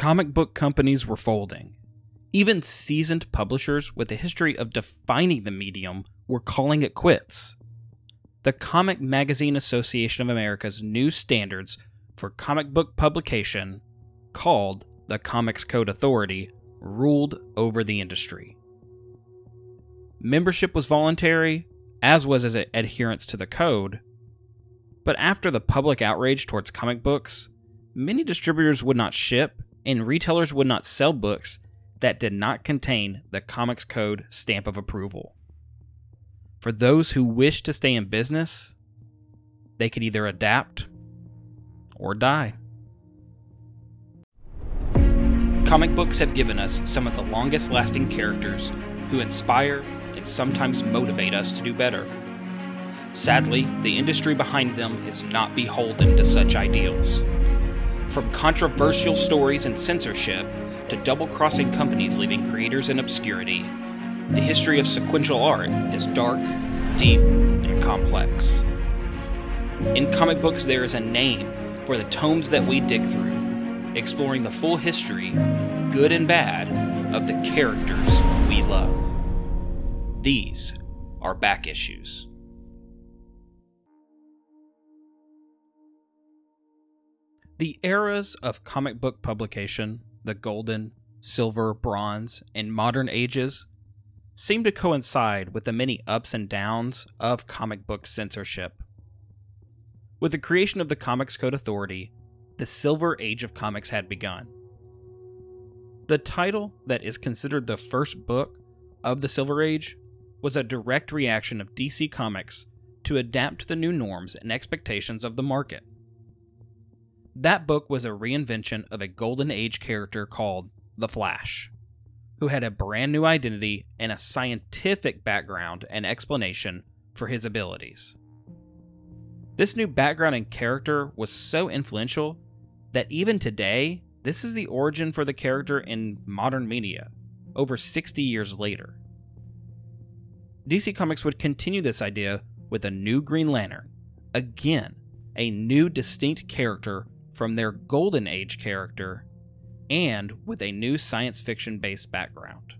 comic book companies were folding. Even seasoned publishers with a history of defining the medium were calling it quits. The Comic Magazine Association of America's new standards for comic book publication, called the Comics Code Authority, ruled over the industry. Membership was voluntary, as was its adherence to the code. But after the public outrage towards comic books, many distributors would not ship and retailers would not sell books that did not contain the Comics Code stamp of approval. For those who wished to stay in business, they could either adapt or die. Comic books have given us some of the longest lasting characters who inspire and sometimes motivate us to do better. Sadly, the industry behind them is not beholden to such ideals. From controversial stories and censorship to double crossing companies leaving creators in obscurity, the history of sequential art is dark, deep, and complex. In comic books, there is a name for the tomes that we dig through, exploring the full history, good and bad, of the characters we love. These are back issues. The eras of comic book publication, the golden, silver, bronze, and modern ages, seem to coincide with the many ups and downs of comic book censorship. With the creation of the Comics Code Authority, the Silver Age of comics had begun. The title that is considered the first book of the Silver Age was a direct reaction of DC Comics to adapt to the new norms and expectations of the market. That book was a reinvention of a Golden Age character called The Flash, who had a brand new identity and a scientific background and explanation for his abilities. This new background and character was so influential that even today, this is the origin for the character in modern media, over 60 years later. DC Comics would continue this idea with a new Green Lantern. Again, a new distinct character from their Golden Age character, and with a new science fiction based background.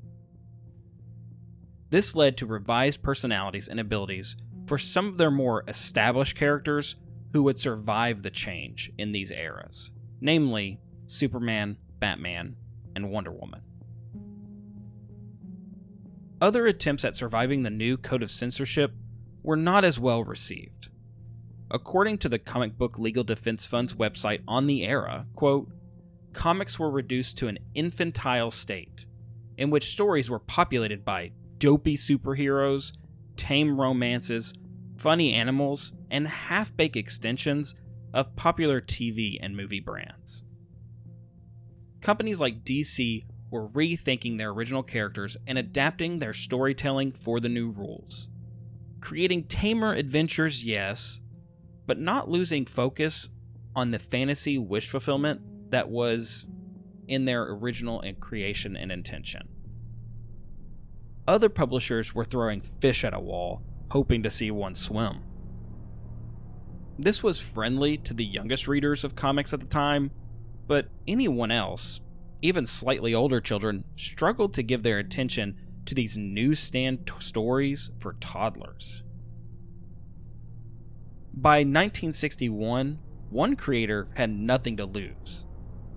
This led to revised personalities and abilities for some of their more established characters who would survive the change in these eras, namely Superman, Batman, and Wonder Woman. Other attempts at surviving the new code of censorship were not as well received. According to the Comic Book Legal Defense Fund's website on the era, quote, comics were reduced to an infantile state, in which stories were populated by dopey superheroes, tame romances, funny animals, and half baked extensions of popular TV and movie brands. Companies like DC were rethinking their original characters and adapting their storytelling for the new rules. Creating tamer adventures, yes, but not losing focus on the fantasy wish fulfillment that was in their original creation and intention. Other publishers were throwing fish at a wall, hoping to see one swim. This was friendly to the youngest readers of comics at the time, but anyone else, even slightly older children struggled to give their attention to these newsstand t- stories for toddlers. By 1961, one creator had nothing to lose.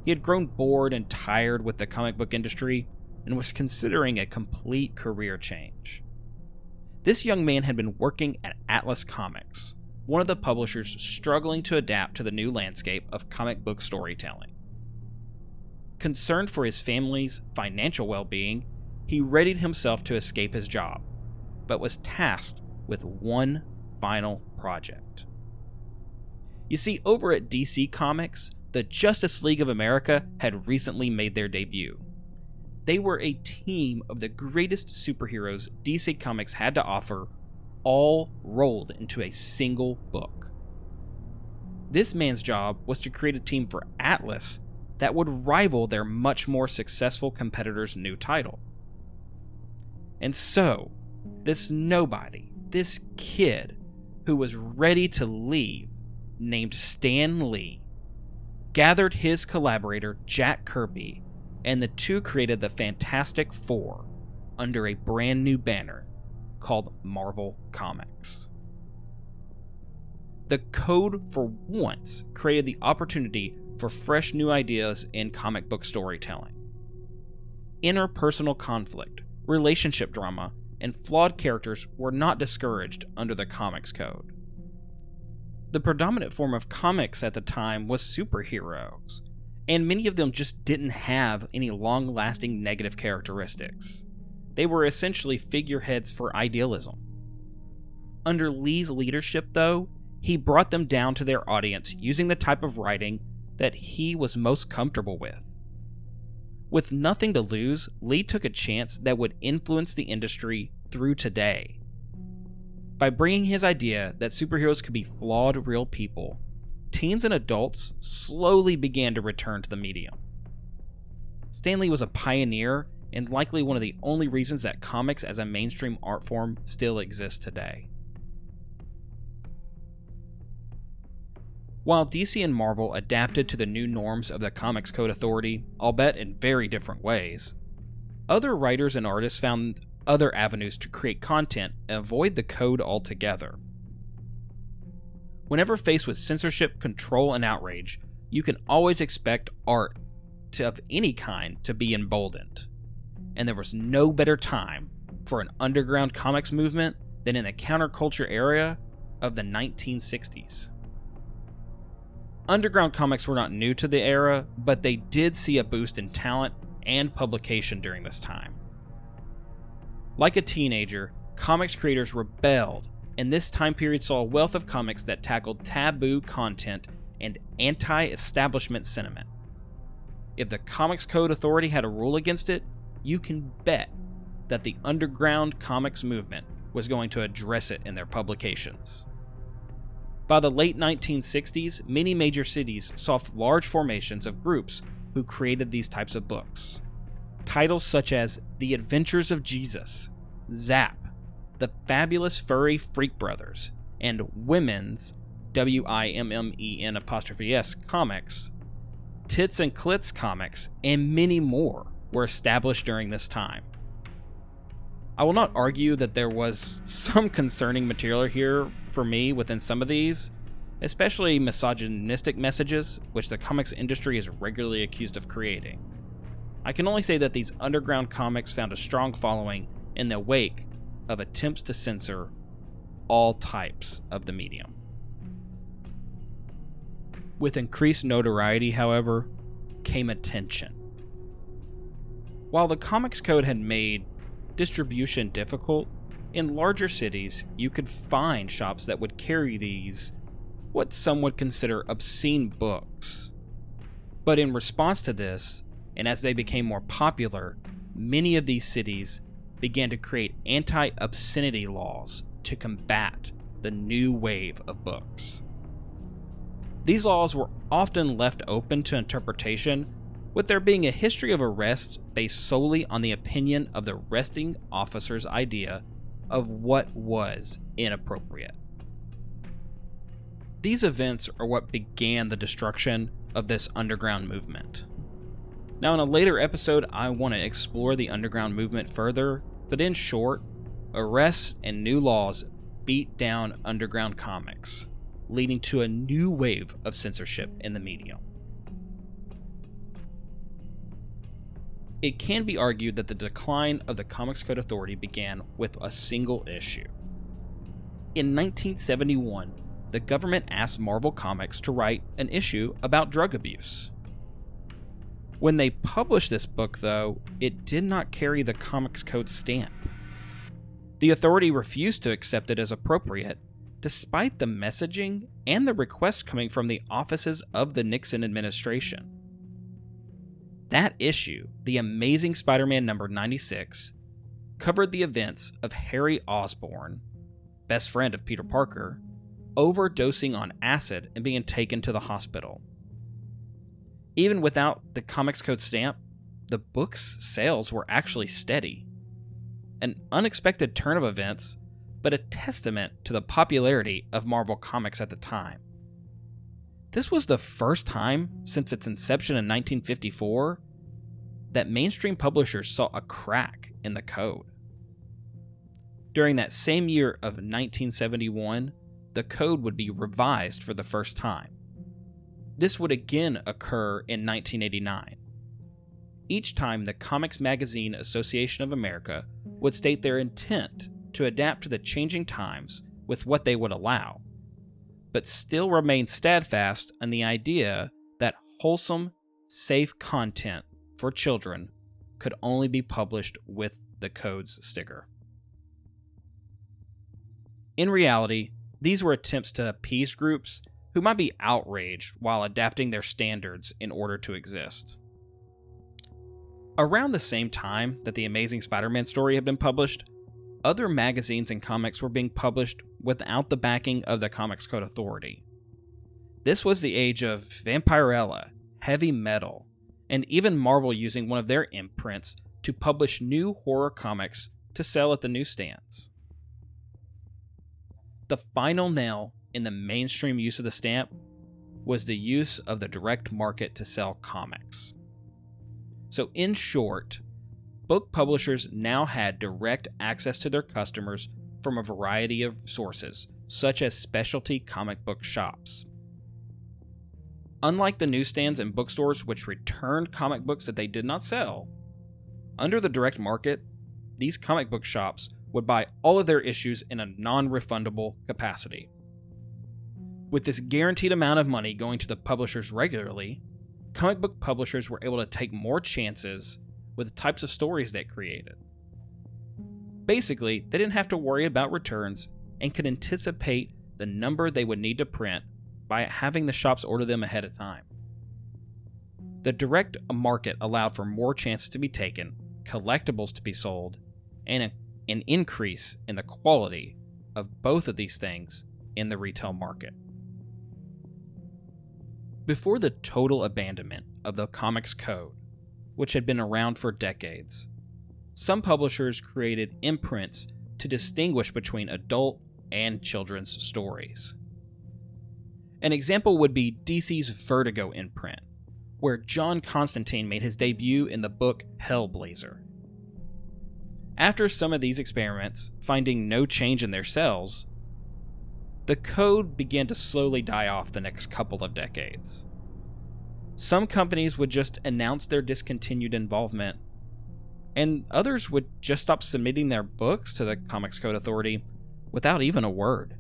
He had grown bored and tired with the comic book industry and was considering a complete career change. This young man had been working at Atlas Comics, one of the publishers struggling to adapt to the new landscape of comic book storytelling. Concerned for his family's financial well being, he readied himself to escape his job, but was tasked with one final project. You see, over at DC Comics, the Justice League of America had recently made their debut. They were a team of the greatest superheroes DC Comics had to offer, all rolled into a single book. This man's job was to create a team for Atlas that would rival their much more successful competitor's new title. And so, this nobody, this kid who was ready to leave, named Stan Lee, gathered his collaborator Jack Kirby, and the two created the Fantastic Four under a brand new banner called Marvel Comics. The code for once created the opportunity for fresh new ideas in comic book storytelling. Interpersonal conflict, relationship drama, and flawed characters were not discouraged under the Comics Code. The predominant form of comics at the time was superheroes, and many of them just didn't have any long lasting negative characteristics. They were essentially figureheads for idealism. Under Lee's leadership, though, he brought them down to their audience using the type of writing that he was most comfortable with. With nothing to lose, Lee took a chance that would influence the industry through today. By bringing his idea that superheroes could be flawed real people, teens and adults slowly began to return to the medium. Stan Lee was a pioneer and likely one of the only reasons that comics as a mainstream art form still exists today. While DC and Marvel adapted to the new norms of the Comics Code Authority, albeit in very different ways, other writers and artists found other avenues to create content and avoid the code altogether. Whenever faced with censorship, control, and outrage, you can always expect art to, of any kind to be emboldened. And there was no better time for an underground comics movement than in the counterculture era of the 1960s. Underground comics were not new to the era, but they did see a boost in talent and publication during this time. Like a teenager, comics creators rebelled, and this time period saw a wealth of comics that tackled taboo content and anti establishment sentiment. If the Comics Code Authority had a rule against it, you can bet that the underground comics movement was going to address it in their publications. By the late 1960s, many major cities saw large formations of groups who created these types of books. Titles such as The Adventures of Jesus, Zap, The Fabulous Furry Freak Brothers, and Women's W I M M E N apostrophe S comics, Tits and Clits comics, and many more were established during this time. I will not argue that there was some concerning material here for me within some of these, especially misogynistic messages, which the comics industry is regularly accused of creating. I can only say that these underground comics found a strong following in the wake of attempts to censor all types of the medium. With increased notoriety, however, came attention. While the Comics Code had made distribution difficult, in larger cities, you could find shops that would carry these, what some would consider obscene books. But in response to this, and as they became more popular, many of these cities began to create anti obscenity laws to combat the new wave of books. These laws were often left open to interpretation with there being a history of arrests based solely on the opinion of the arresting officer's idea of what was inappropriate. These events are what began the destruction of this underground movement. Now, in a later episode, I want to explore the underground movement further, but in short, arrests and new laws beat down underground comics, leading to a new wave of censorship in the medium. It can be argued that the decline of the Comics Code Authority began with a single issue. In 1971, the government asked Marvel Comics to write an issue about drug abuse. When they published this book, though, it did not carry the Comics Code stamp. The authority refused to accept it as appropriate, despite the messaging and the requests coming from the offices of the Nixon administration. That issue, The Amazing Spider Man number 96, covered the events of Harry Osborn, best friend of Peter Parker, overdosing on acid and being taken to the hospital. Even without the Comics Code stamp, the book's sales were actually steady. An unexpected turn of events, but a testament to the popularity of Marvel Comics at the time. This was the first time since its inception in 1954 that mainstream publishers saw a crack in the code. During that same year of 1971, the code would be revised for the first time. This would again occur in 1989. Each time, the Comics Magazine Association of America would state their intent to adapt to the changing times with what they would allow, but still remain steadfast in the idea that wholesome, safe content for children could only be published with the code's sticker. In reality, these were attempts to appease groups who might be outraged while adapting their standards in order to exist. Around the same time that the Amazing Spider Man story had been published, other magazines and comics were being published without the backing of the Comics Code Authority. This was the age of Vampirella, Heavy Metal, and even Marvel using one of their imprints to publish new horror comics to sell at the newsstands. The final nail in the mainstream use of the stamp was the use of the direct market to sell comics. So, in short, book publishers now had direct access to their customers from a variety of sources, such as specialty comic book shops. Unlike the newsstands and bookstores which returned comic books that they did not sell, under the direct market, these comic book shops would buy all of their issues in a non refundable capacity. With this guaranteed amount of money going to the publishers regularly, comic book publishers were able to take more chances with the types of stories they created. Basically, they didn't have to worry about returns and could anticipate the number they would need to print by having the shops order them ahead of time. The direct market allowed for more chances to be taken, collectibles to be sold, and a, an increase in the quality of both of these things in the retail market. Before the total abandonment of the Comics Code, which had been around for decades, some publishers created imprints to distinguish between adult and children's stories. An example would be DC's Vertigo imprint, where John Constantine made his debut in the book Hellblazer. After some of these experiments, finding no change in their sales, the code began to slowly die off the next couple of decades. Some companies would just announce their discontinued involvement, and others would just stop submitting their books to the Comics Code Authority without even a word.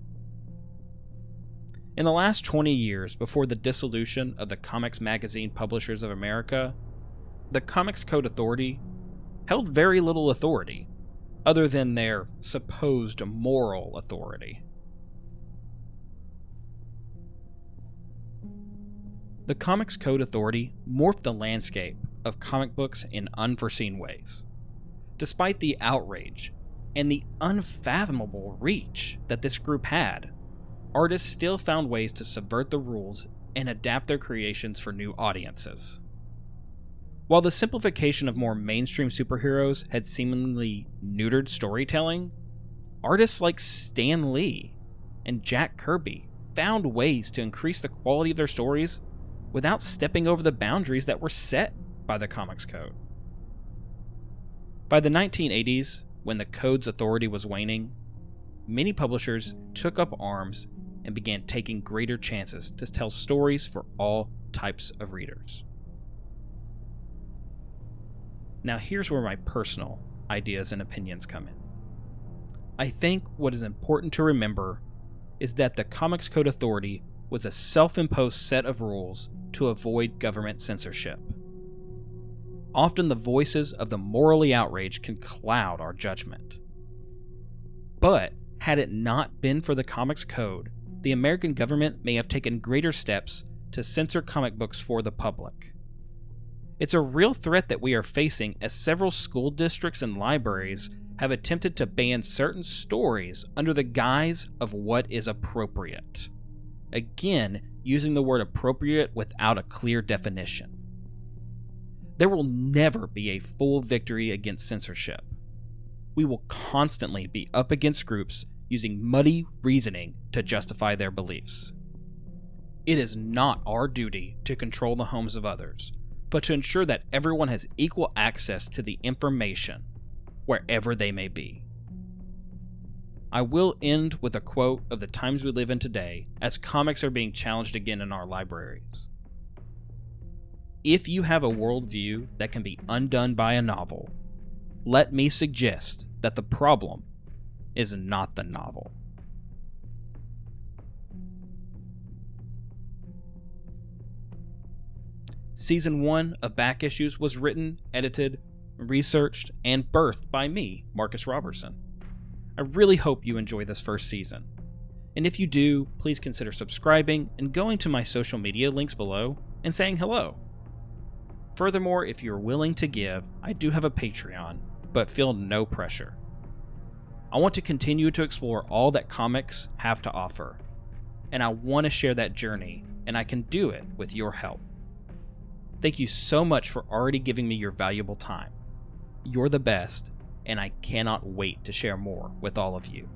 In the last 20 years before the dissolution of the Comics Magazine Publishers of America, the Comics Code Authority held very little authority, other than their supposed moral authority. The Comics Code Authority morphed the landscape of comic books in unforeseen ways. Despite the outrage and the unfathomable reach that this group had, artists still found ways to subvert the rules and adapt their creations for new audiences. While the simplification of more mainstream superheroes had seemingly neutered storytelling, artists like Stan Lee and Jack Kirby found ways to increase the quality of their stories without stepping over the boundaries that were set by the Comics Code. By the 1980s, when the Code's authority was waning, many publishers took up arms and began taking greater chances to tell stories for all types of readers. Now, here's where my personal ideas and opinions come in. I think what is important to remember is that the Comics Code Authority was a self imposed set of rules to avoid government censorship. Often the voices of the morally outraged can cloud our judgment. But had it not been for the Comics Code, the American government may have taken greater steps to censor comic books for the public. It's a real threat that we are facing as several school districts and libraries have attempted to ban certain stories under the guise of what is appropriate. Again, using the word appropriate without a clear definition. There will never be a full victory against censorship. We will constantly be up against groups using muddy reasoning to justify their beliefs. It is not our duty to control the homes of others, but to ensure that everyone has equal access to the information wherever they may be. I will end with a quote of the times we live in today as comics are being challenged again in our libraries. If you have a worldview that can be undone by a novel, let me suggest that the problem is not the novel. Season 1 of Back Issues was written, edited, researched, and birthed by me, Marcus Robertson. I really hope you enjoy this first season. And if you do, please consider subscribing and going to my social media links below and saying hello. Furthermore, if you're willing to give, I do have a Patreon, but feel no pressure. I want to continue to explore all that comics have to offer, and I want to share that journey, and I can do it with your help. Thank you so much for already giving me your valuable time. You're the best, and I cannot wait to share more with all of you.